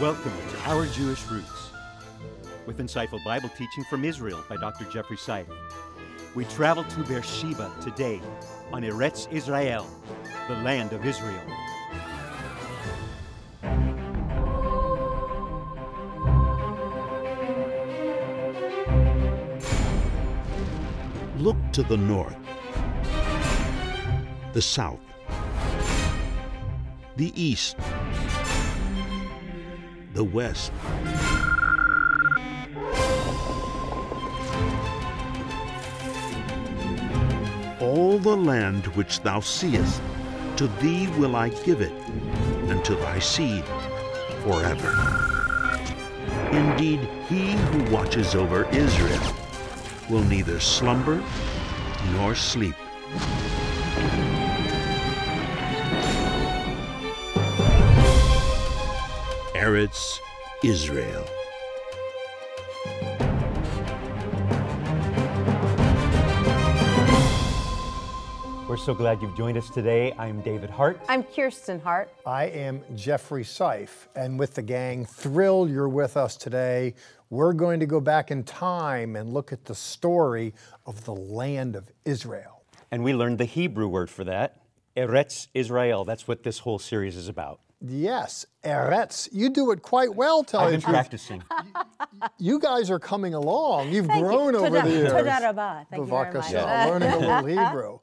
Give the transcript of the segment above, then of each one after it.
Welcome to Our Jewish Roots, with insightful Bible teaching from Israel by Dr. Jeffrey Seif. We travel to Beersheba today on Eretz Israel, the land of Israel. Look to the north, the south, the east, the west. All the land which thou seest, to thee will I give it, and to thy seed forever. Indeed, he who watches over Israel will neither slumber nor sleep. Eretz Israel. We're so glad you've joined us today. I'm David Hart. I'm Kirsten Hart. I am Jeffrey Seif, and with the gang, thrilled you're with us today. We're going to go back in time and look at the story of the land of Israel. And we learned the Hebrew word for that, Eretz Israel. That's what this whole series is about. Yes, Eretz. You do it quite well, tell I've you been the practicing. You guys are coming along. You've Thank you. grown over Toda- the years. toda rabah. Thank you very much. Bavakasha, learning a little Hebrew.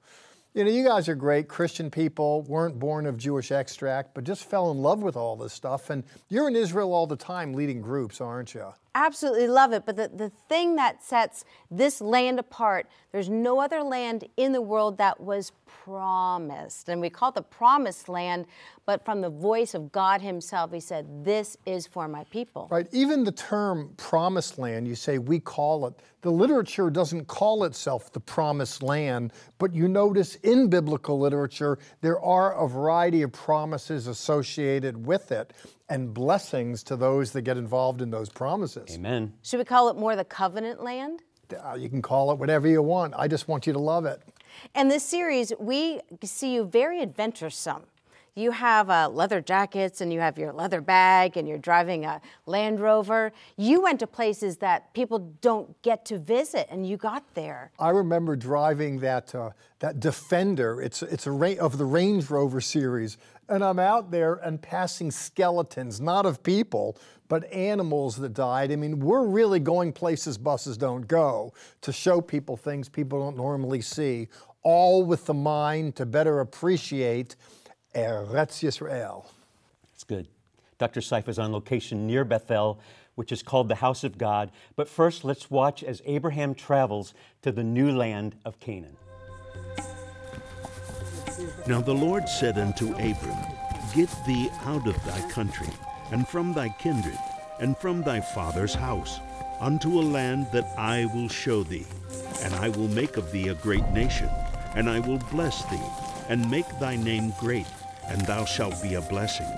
You know, you guys are great Christian people, weren't born of Jewish extract, but just fell in love with all this stuff. And you're in Israel all the time leading groups, aren't you? Absolutely love it. But the, the thing that sets this land apart, there's no other land in the world that was promised. And we call it the promised land, but from the voice of God Himself, He said, This is for my people. Right. Even the term promised land, you say we call it. The literature doesn't call itself the promised land, but you notice in biblical literature there are a variety of promises associated with it and blessings to those that get involved in those promises. Amen. Should we call it more the covenant land? Uh, you can call it whatever you want. I just want you to love it. In this series, we see you very adventuresome. You have uh, leather jackets and you have your leather bag and you're driving a Land Rover. You went to places that people don't get to visit and you got there. I remember driving that uh, that Defender. It's it's a of the Range Rover series, and I'm out there and passing skeletons, not of people, but animals that died. I mean, we're really going places buses don't go to show people things people don't normally see, all with the mind to better appreciate Eretz Yisrael. That's good. Dr. Seif is on location near Bethel, which is called the House of God. But first, let's watch as Abraham travels to the new land of Canaan. Now the Lord said unto Abram, Get thee out of thy country, and from thy kindred, and from thy father's house, unto a land that I will show thee. And I will make of thee a great nation, and I will bless thee, and make thy name great, and thou shalt be a blessing.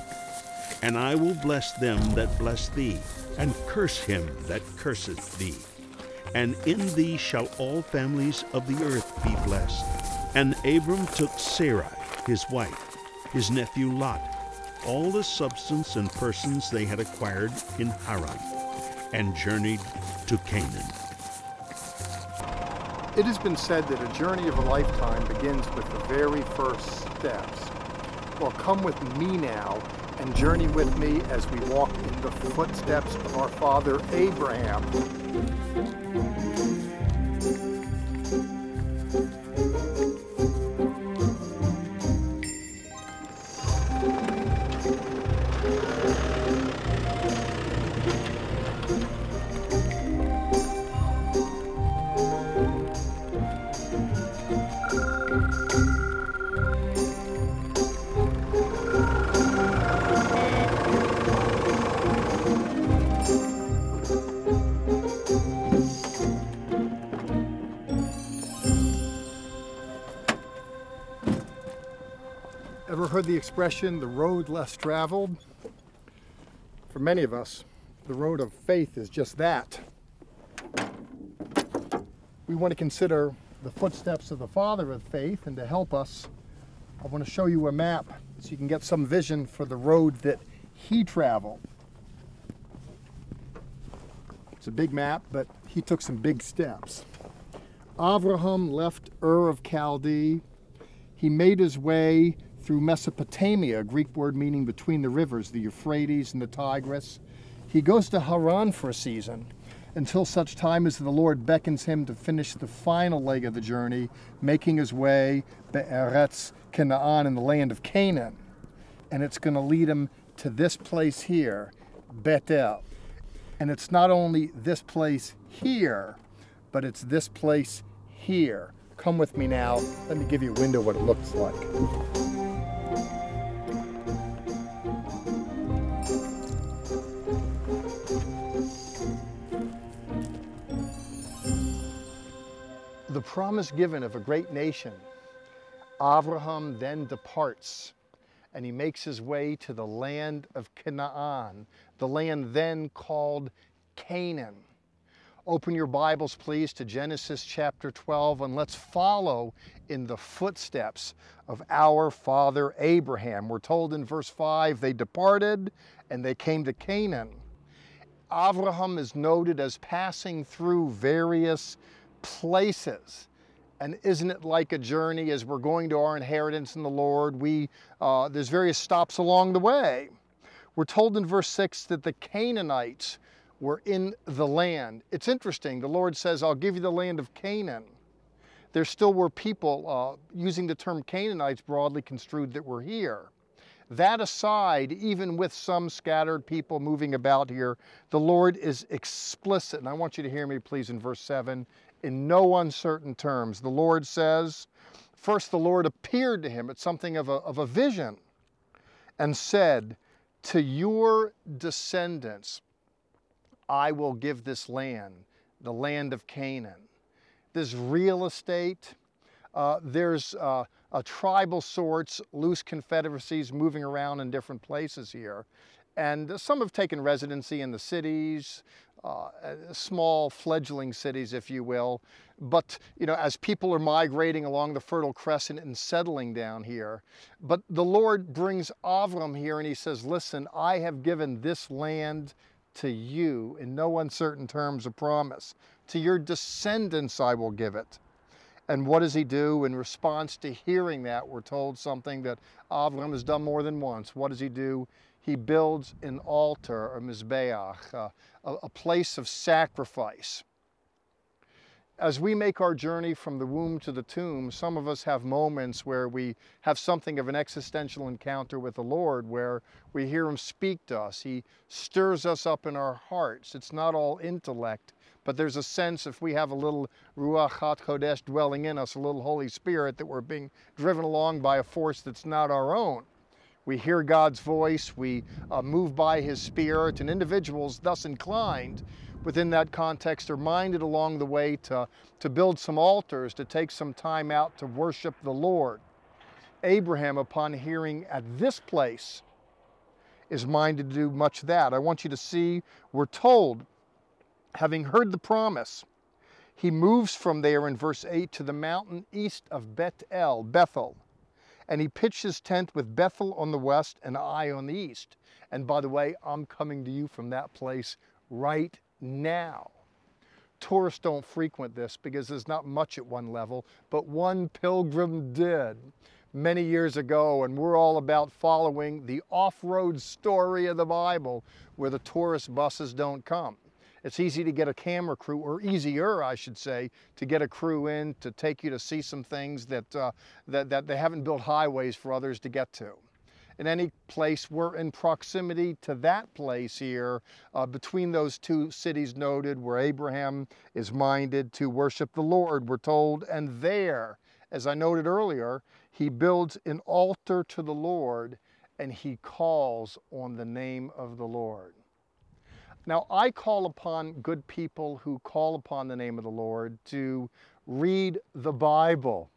And I will bless them that bless thee, and curse him that curseth thee. And in thee shall all families of the earth be blessed. And Abram took Sarai, his wife, his nephew Lot, all the substance and persons they had acquired in Haran, and journeyed to Canaan. It has been said that a journey of a lifetime begins with the very first steps. Well, come with me now and journey with me as we walk in the footsteps of our father Abraham. Heard the expression, the road less traveled? For many of us, the road of faith is just that. We want to consider the footsteps of the father of faith, and to help us, I want to show you a map so you can get some vision for the road that he traveled. It's a big map, but he took some big steps. Avraham left Ur of Chaldee. He made his way through Mesopotamia, a Greek word meaning between the rivers, the Euphrates and the Tigris. He goes to Haran for a season until such time as the Lord beckons him to finish the final leg of the journey, making his way Be'eretz Canaan in the land of Canaan. And it's going to lead him to this place here, Bethel. And it's not only this place here, but it's this place here. Come with me now. Let me give you a window what it looks like. The promise given of a great nation, Abraham then departs and he makes his way to the land of Canaan, the land then called Canaan. Open your Bibles, please, to Genesis chapter 12, and let's follow in the footsteps of our father Abraham. We're told in verse 5 they departed and they came to Canaan. Abraham is noted as passing through various places. And isn't it like a journey as we're going to our inheritance in the Lord? We, uh, there's various stops along the way. We're told in verse 6 that the Canaanites were in the land. It's interesting. The Lord says, I'll give you the land of Canaan. There still were people uh, using the term Canaanites broadly construed that were here. That aside, even with some scattered people moving about here, the Lord is explicit. And I want you to hear me, please, in verse 7 in no uncertain terms. The Lord says, First, the Lord appeared to him at something of a, of a vision and said, To your descendants I will give this land, the land of Canaan. This real estate, uh, there's uh, a tribal sorts, loose confederacies moving around in different places here. And some have taken residency in the cities, uh, small fledgling cities, if you will. But, you know, as people are migrating along the Fertile Crescent and settling down here, but the Lord brings Avram here and he says, listen, I have given this land to you in no uncertain terms of promise. To your descendants I will give it. And what does he do in response to hearing that? We're told something that Avram has done more than once. What does he do? He builds an altar, a mizbeach, a, a place of sacrifice. As we make our journey from the womb to the tomb, some of us have moments where we have something of an existential encounter with the Lord, where we hear Him speak to us. He stirs us up in our hearts. It's not all intellect, but there's a sense if we have a little Ruach HaKodesh dwelling in us, a little Holy Spirit, that we're being driven along by a force that's not our own. We hear God's voice, we uh, move by His Spirit, and individuals thus inclined within that context are minded along the way to, to build some altars, to take some time out to worship the Lord. Abraham, upon hearing at this place, is minded to do much that. I want you to see, we're told, having heard the promise, he moves from there in verse 8 to the mountain east of Bethel, Bethel and he pitched his tent with Bethel on the west and Ai on the east. And by the way, I'm coming to you from that place right now. Tourists don't frequent this because there's not much at one level, but one pilgrim did many years ago, and we're all about following the off-road story of the Bible where the tourist buses don't come. It's easy to get a camera crew, or easier, I should say, to get a crew in to take you to see some things that, uh, that, that they haven't built highways for others to get to in any place we're in proximity to that place here uh, between those two cities noted where Abraham is minded to worship the Lord, we're told. And there, as I noted earlier, he builds an altar to the Lord and he calls on the name of the Lord. Now, I call upon good people who call upon the name of the Lord to read the Bible.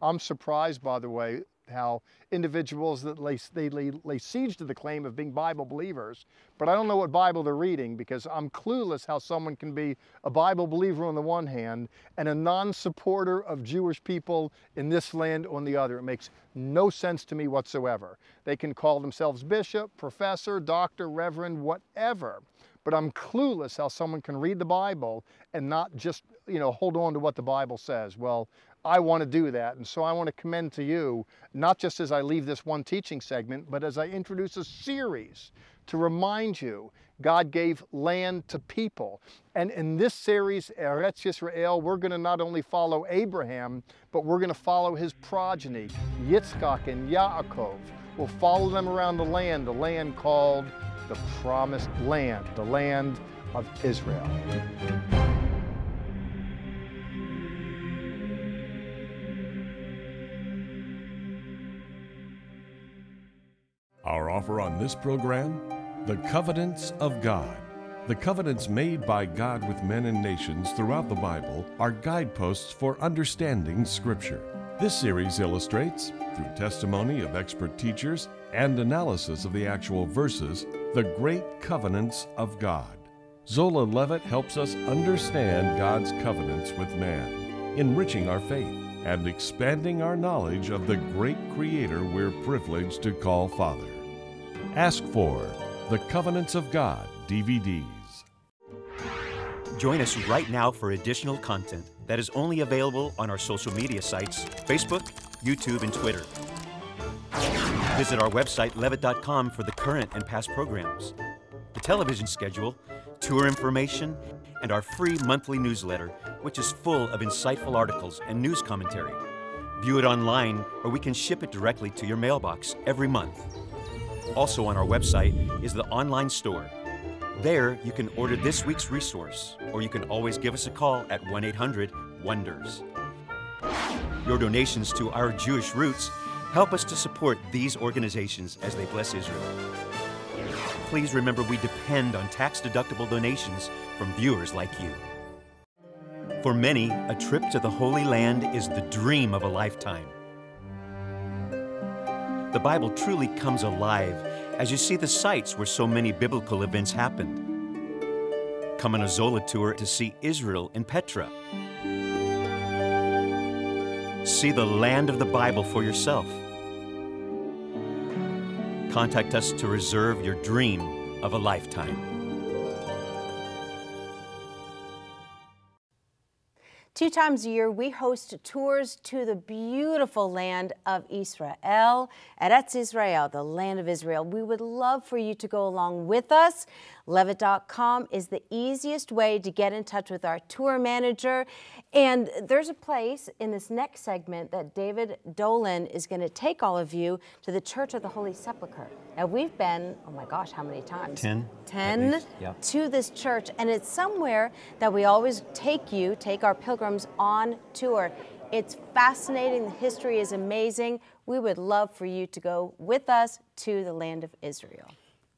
I'm surprised, by the way, how individuals that lay, they lay, lay, siege to the claim of being Bible believers, but I don't know what Bible they're reading because I'm clueless how someone can be a Bible believer on the one hand and a non-supporter of Jewish people in this land on the other. It makes no sense to me whatsoever. They can call themselves bishop, professor, doctor, reverend, whatever. But I'm clueless how someone can read the Bible and not just, you know, hold on to what the Bible says. Well, I want to do that. And so I want to commend to you, not just as I leave this one teaching segment, but as I introduce a series to remind you God gave land to people. And in this series, Eretz Yisrael, we're going to not only follow Abraham, but we're going to follow his progeny, Yitzchak and Yaakov. We'll follow them around the land, the land called the Promised Land, the land of Israel. Our offer on this program The Covenants of God. The covenants made by God with men and nations throughout the Bible are guideposts for understanding Scripture. This series illustrates, through testimony of expert teachers and analysis of the actual verses, the great covenants of God. Zola Levitt helps us understand God's covenants with man, enriching our faith and expanding our knowledge of the great Creator we're privileged to call Father. Ask for The Covenants of God DVDs. Join us right now for additional content that is only available on our social media sites Facebook, YouTube, and Twitter. Visit our website, levitt.com, for the current and past programs, the television schedule, tour information, and our free monthly newsletter, which is full of insightful articles and news commentary. View it online, or we can ship it directly to your mailbox every month. Also, on our website is the online store. There, you can order this week's resource, or you can always give us a call at 1 800 WONDERS. Your donations to our Jewish roots help us to support these organizations as they bless Israel. Please remember we depend on tax deductible donations from viewers like you. For many, a trip to the Holy Land is the dream of a lifetime. The Bible truly comes alive as you see the sites where so many biblical events happened. Come on a Zola tour to see Israel in Petra. See the land of the Bible for yourself. Contact us to reserve your dream of a lifetime. Two times a year, we host tours to the beautiful land of Israel, Eretz Israel, the land of Israel. We would love for you to go along with us. Levitt.com is the easiest way to get in touch with our tour manager. And there's a place in this next segment that David Dolan is going to take all of you to the Church of the Holy Sepulchre. Now, we've been, oh my gosh, how many times? Ten. Ten Yeah. to this church. And it's somewhere that we always take you, take our pilgrims on tour. It's fascinating. The history is amazing. We would love for you to go with us to the land of Israel.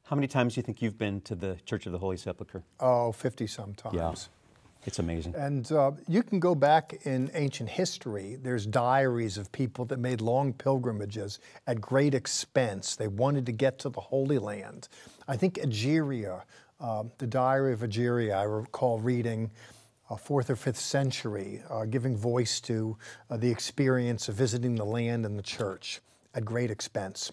How many times do you think you've been to the Church of the Holy Sepulchre? Oh, 50 sometimes. Yeah. It's amazing. And uh, you can go back in ancient history. There's diaries of people that made long pilgrimages at great expense. They wanted to get to the Holy Land. I think Egeria, uh, the Diary of Egeria, I recall reading uh, fourth or fifth century, uh, giving voice to uh, the experience of visiting the land and the church at great expense.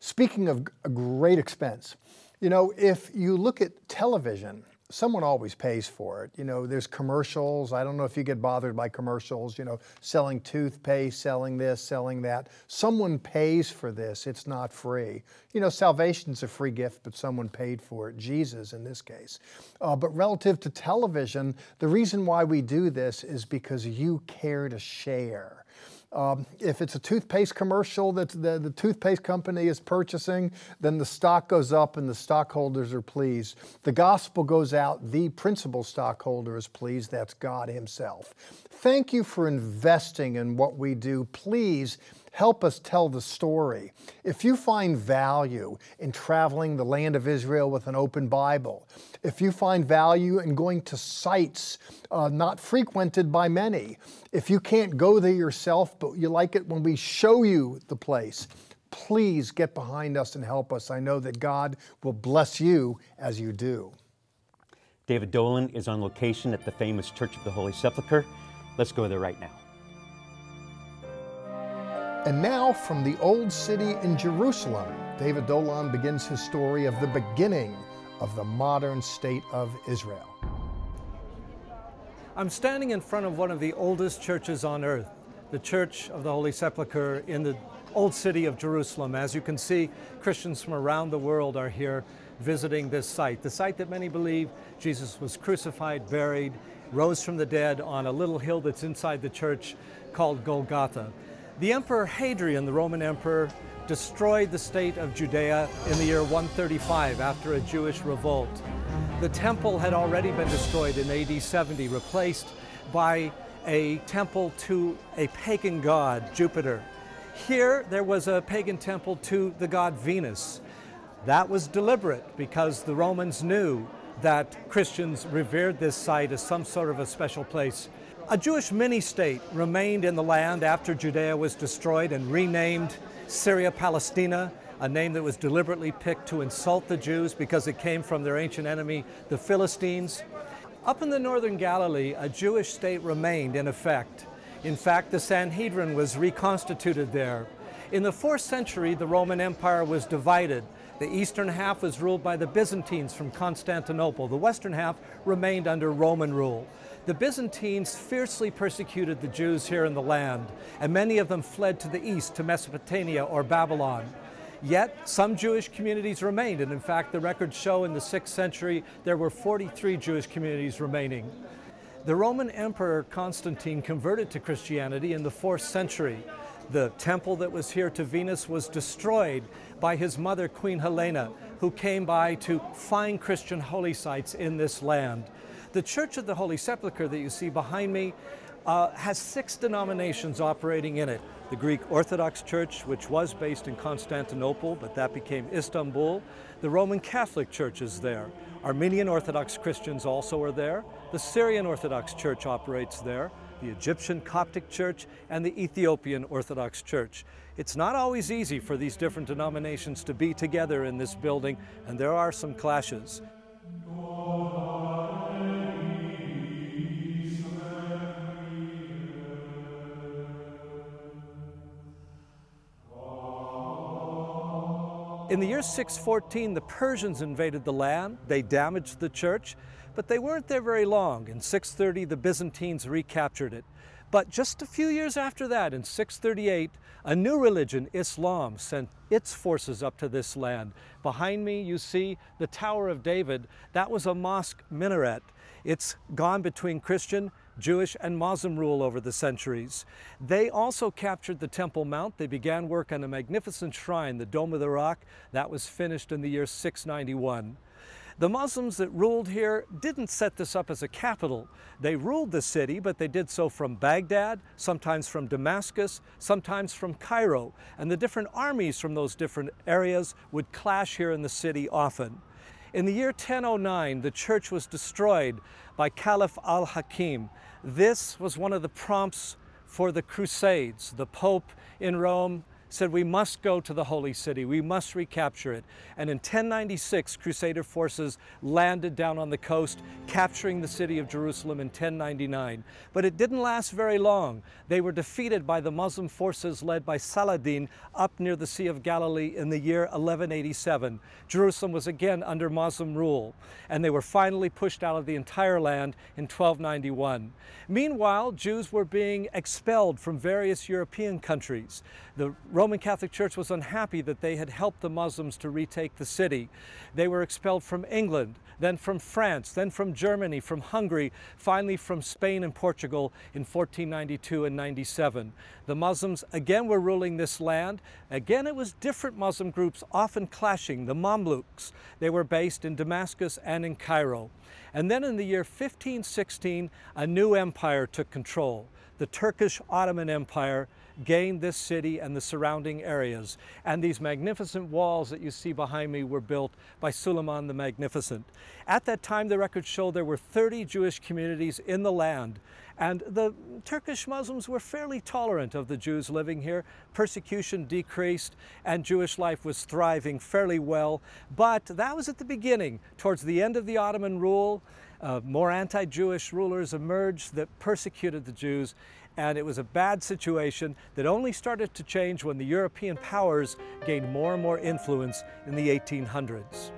Speaking of great expense, you know, if you look at television, someone always pays for it. You know, there's commercials. I don't know if you get bothered by commercials, you know, selling toothpaste, selling this, selling that. Someone pays for this. It's not free. You know, salvation's a free gift, but someone paid for it. Jesus in this case. Uh, but relative to television, the reason why we do this is because you care to share. Um, if it's a toothpaste commercial that the, the toothpaste company is purchasing, then the stock goes up and the stockholders are pleased. The gospel goes out, the principal stockholder is pleased, that's God Himself. Thank you for investing in what we do. Please help us tell the story. If you find value in traveling the land of Israel with an open Bible, if you find value in going to sites uh, not frequented by many, if you can't go there yourself, but you like it when we show you the place, please get behind us and help us. I know that God will bless you as you do. David Dolan is on location at the famous Church of the Holy Sepulchre. Let's go there right now. And now, from the Old City in Jerusalem, David Dolan begins his story of the beginning of the modern state of Israel. I'm standing in front of one of the oldest churches on earth, the Church of the Holy Sepulchre in the old city of Jerusalem. As you can see, Christians from around the world are here visiting this site, the site that many believe Jesus was crucified, buried, rose from the dead on a little hill that's inside the church called Golgotha. The Emperor Hadrian, the Roman Emperor, destroyed the state of Judea in the year 135 after a Jewish revolt. The temple had already been destroyed in AD 70, replaced by a temple to a pagan god, Jupiter. Here, there was a pagan temple to the god Venus. That was deliberate because the Romans knew that Christians revered this site as some sort of a special place. A Jewish mini state remained in the land after Judea was destroyed and renamed Syria Palestina a name that was deliberately picked to insult the Jews because it came from their ancient enemy, the Philistines. Up in the northern Galilee, a Jewish state remained in effect. In fact, the Sanhedrin was reconstituted there. In the fourth century, the Roman Empire was divided. The eastern half was ruled by the Byzantines from Constantinople. The western half remained under Roman rule. The Byzantines fiercely persecuted the Jews here in the land, and many of them fled to the east to Mesopotamia or Babylon. Yet, some Jewish communities remained, and in fact, the records show in the 6th century there were 43 Jewish communities remaining. The Roman Emperor Constantine converted to Christianity in the 4th century. The temple that was here to Venus was destroyed by his mother, Queen Helena, who came by to find Christian holy sites in this land. The Church of the Holy Sepulchre that you see behind me uh, has six denominations operating in it. The Greek Orthodox Church, which was based in Constantinople, but that became Istanbul. The Roman Catholic Church is there. Armenian Orthodox Christians also are there. The Syrian Orthodox Church operates there. The Egyptian Coptic Church and the Ethiopian Orthodox Church. It's not always easy for these different denominations to be together in this building, and there are some clashes. In the year 614, the Persians invaded the land. They damaged the church, but they weren't there very long. In 630, the Byzantines recaptured it. But just a few years after that, in 638, a new religion, Islam, sent its forces up to this land. Behind me, you see the Tower of David. That was a mosque minaret. It's gone between Christian Jewish and Muslim rule over the centuries. They also captured the Temple Mount. They began work on a magnificent shrine, the Dome of the Rock. That was finished in the year 691. The Muslims that ruled here didn't set this up as a capital. They ruled the city, but they did so from Baghdad, sometimes from Damascus, sometimes from Cairo. And the different armies from those different areas would clash here in the city often. In the year 1009, the church was destroyed by Caliph al Hakim. This was one of the prompts for the Crusades. The Pope in Rome said we must go to the holy city, we must recapture it. And in 1096, Crusader forces landed down on the coast, capturing the city of Jerusalem in 1099. But it didn't last very long. They were defeated by the Muslim forces led by Saladin up near the Sea of Galilee in the year 1187. Jerusalem was again under Muslim rule, and they were finally pushed out of the entire land in 1291. Meanwhile, Jews were being expelled from various European countries. The Roman Catholic Church was unhappy that they had helped the Muslims to retake the city. They were expelled from England, then from France, then from Germany, from Hungary, finally from Spain and Portugal in 1492 and 97. The Muslims again were ruling this land. Again, it was different Muslim groups, often clashing. The Mamluks, they were based in Damascus and in Cairo. And then in the year 1516, a new empire took control, the Turkish Ottoman Empire gained this city and the surrounding areas. And these magnificent walls that you see behind me were built by Suleiman the Magnificent. At that time, the records show there were 30 Jewish communities in the land. And the Turkish Muslims were fairly tolerant of the Jews living here. Persecution decreased and Jewish life was thriving fairly well. But that was at the beginning. Towards the end of the Ottoman rule, uh, more anti Jewish rulers emerged that persecuted the Jews and it was a bad situation that only started to change when the European powers gained more and more influence in the 1800s.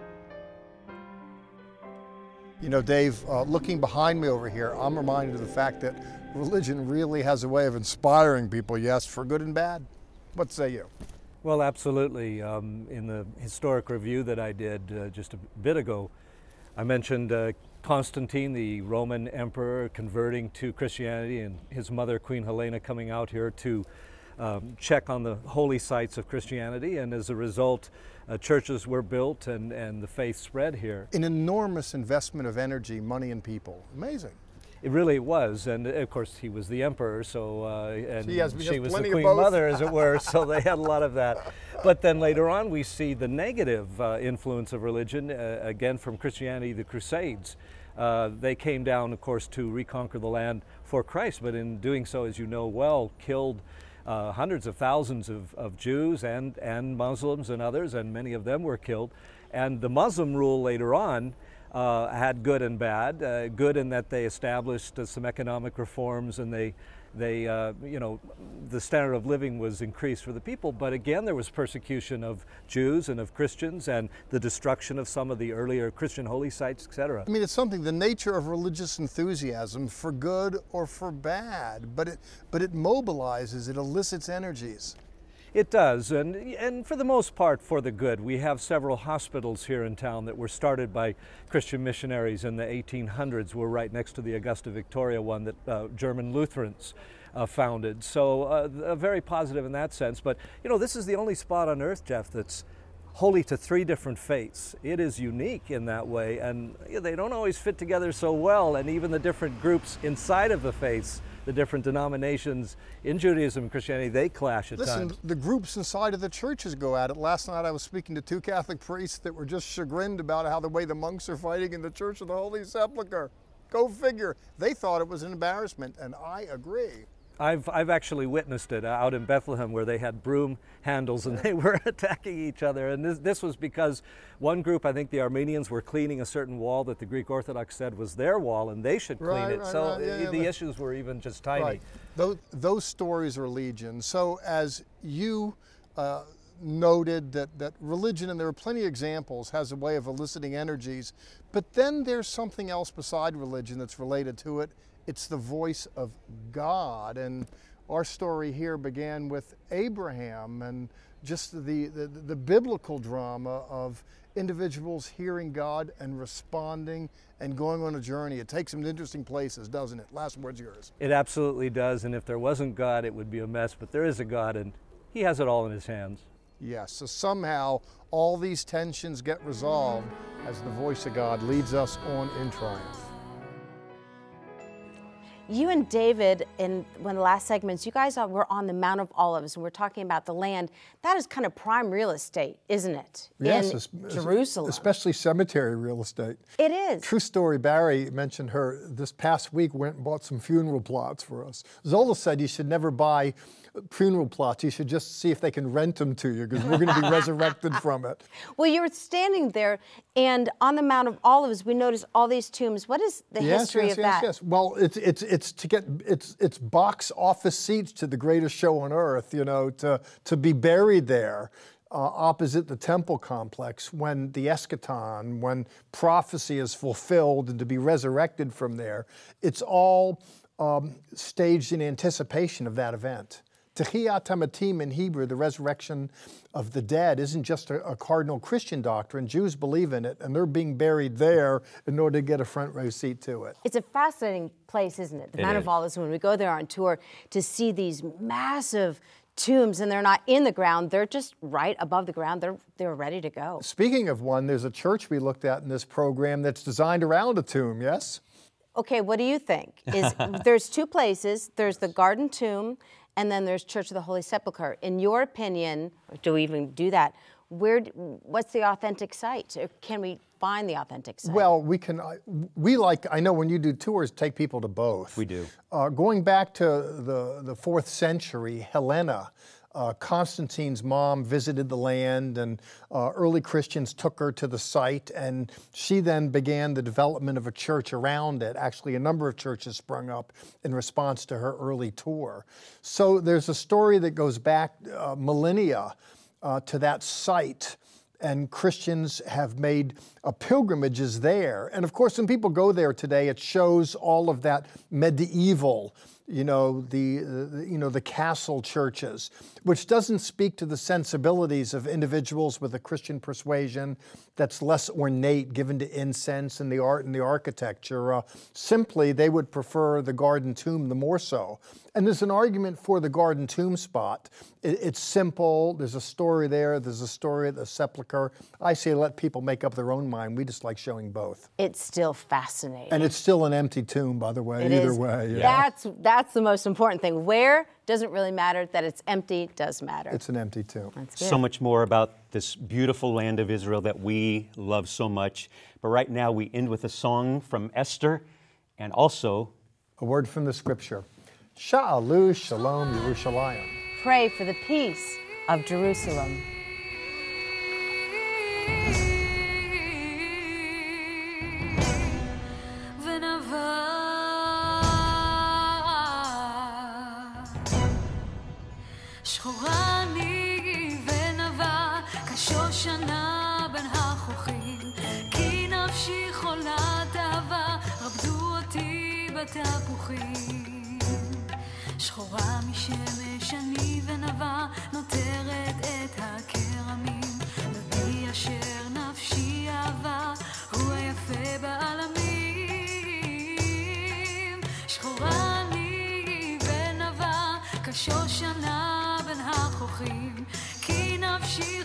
You know, Dave, uh, looking behind me over here, I'm reminded of the fact that religion really has a way of inspiring people, yes, for good and bad. What say you? Well, absolutely. Um, in the historic review that I did uh, just a bit ago, I mentioned uh, Constantine, the Roman emperor, converting to Christianity, and his mother, Queen Helena, coming out here to um, check on the holy sites of Christianity. And as a result, uh, churches were built and, and the faith spread here. An enormous investment of energy, money, and people. Amazing. It really was, and of course he was the emperor, so uh, and She has- he she has was the queen mother, as it were. so they had a lot of that. But then later on, we see the negative uh, influence of religion uh, again from Christianity, the Crusades. Uh, they came down, of course, to reconquer the land for Christ, but in doing so, as you know well, killed uh, hundreds of thousands of, of Jews and, and Muslims and others, and many of them were killed. And the Muslim rule later on uh, had good and bad. Uh, good in that they established some economic reforms and they, they, uh, you know, the standard of living was increased for the people. But again, there was persecution of Jews and of Christians and the destruction of some of the earlier Christian holy sites, etc. I mean, it's something, the nature of religious enthusiasm, for good or for bad, but it, but it mobilizes, it elicits energies. It does, and, and for the most part for the good. We have several hospitals here in town that were started by Christian missionaries in the 1800s. We're right next to the Augusta Victoria one that uh, German Lutherans uh, founded. So uh, very positive in that sense. But you know, this is the only spot on earth, Jeff, that's holy to three different faiths. It is unique in that way, and they don't always fit together so well. And even the different groups inside of the faiths, the different denominations in Judaism and Christianity, they clash at times. Listen, times. the groups inside of the churches go at it. Last night I was speaking to two Catholic priests that were just chagrined about how the way the monks are fighting in the Church of the Holy Sepulchre. Go figure. They thought it was an embarrassment, and I agree. I've, I've actually witnessed it out in Bethlehem where they had broom handles and they were attacking each other. And this, this was because one group, I think the Armenians, were cleaning a certain wall that the Greek Orthodox said was their wall and they should clean Right, it. right, so right. Yeah, i- yeah, the issues were even just tiny. Right. Those, those stories are legion. So, as you uh, noted, that, that religion, and there are plenty of examples, has a way of eliciting energies, but then there's something else beside religion that's related to it. It's the voice of God. And our story here began with Abraham and just the, the, the biblical drama of individuals hearing God and responding and going on a journey. It takes them to interesting places, doesn't it? Last word's yours. It absolutely does. And if there wasn't God, it would be a mess. But there is a God and He has it all in His hands. Yes, so somehow all these tensions get resolved as the voice of God leads us on in triumph. You and David, in one of the last segments, you guys were on the Mount of Olives, and we're talking about the land. That is kind of prime real estate, isn't it? in es- Jerusalem. especially cemetery real estate. It is. True story. Barry mentioned her this past week. Went and bought some funeral plots for us. Zola said you should never buy funeral plots. You should just see if they can rent them to you because we're going to be resurrected from it. Well, you were standing there, and on the Mount of Olives, we notice all these tombs. What is the yes, history yes, of yes, that? yes. Well, it's it's it's to get it's it's box office seats to the greatest show on earth. You know, to to be buried there. Uh, opposite the temple complex, when the eschaton, when prophecy is fulfilled, and to be resurrected from there, it's all um, staged in anticipation of that event. Tehiyat Hamatim in Hebrew, the resurrection of the dead, isn't just a, a cardinal Christian doctrine. Jews believe in it, and they're being buried there in order to get a front row seat to it. It's a fascinating place, isn't it? The It Mount is. of Olives, when we go there on tour, to see these massive tombs, and they're not in the ground, they're just right above the ground. They're, they're ready to go. Speaking of one, there's a church we looked at in this program that's designed around a tomb, yes? Okay, what do you think? Is there's two places. There's the Garden Tomb, and then there's Church of the Holy Sepulchre. In your opinion, do we even do that? Where? What's the authentic site? Or can we find the authentic site? Well, we can. I- We like. I know when you do tours, take people to both. We do. Uh, going back to the the fourth century, Helena, uh, Constantine's mom visited the land, and uh, early Christians took her to the site, and she then began the development of a church around it. Actually, a number of churches sprung up in response to her early tour. So there's a story that goes back uh, millennia uh, to that site and Christians have made uh, pilgrimages there. And of course, when people go there today, it shows all of that medieval you know, the, the, you know, the castle churches, which doesn't speak to the sensibilities of individuals with a Christian persuasion that's less ornate, given to incense and the art and the architecture. Uh, simply, they would prefer the garden tomb the more so. And there's an argument for the garden tomb spot. It, it's simple. There's a story there. There's a story at the sepulcher. I say let people make up their own mind. We just like showing both. It's still fascinating. And it's still an empty tomb, by the way. It either is. way. yeah. That's that's the most important thing. Where doesn't really matter. That it's empty does matter. It's an empty tomb. That's good. So much more about this beautiful land of Israel that we love so much. But right now we end with a song from Esther and also A word from the scripture. Sha'alu shalom Yerushalayim. Pray for the peace of Jerusalem.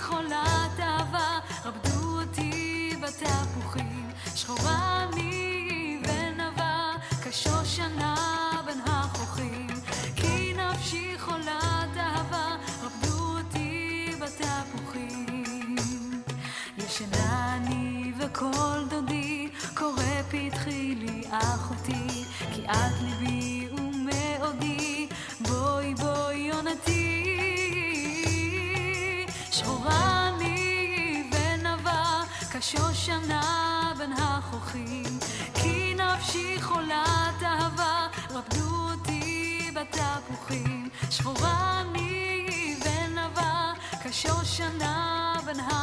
חולת אהבה רבדו אותי בתפוחים אותי בתפוחים שחורה אני ונבה כשושנה בין החוכים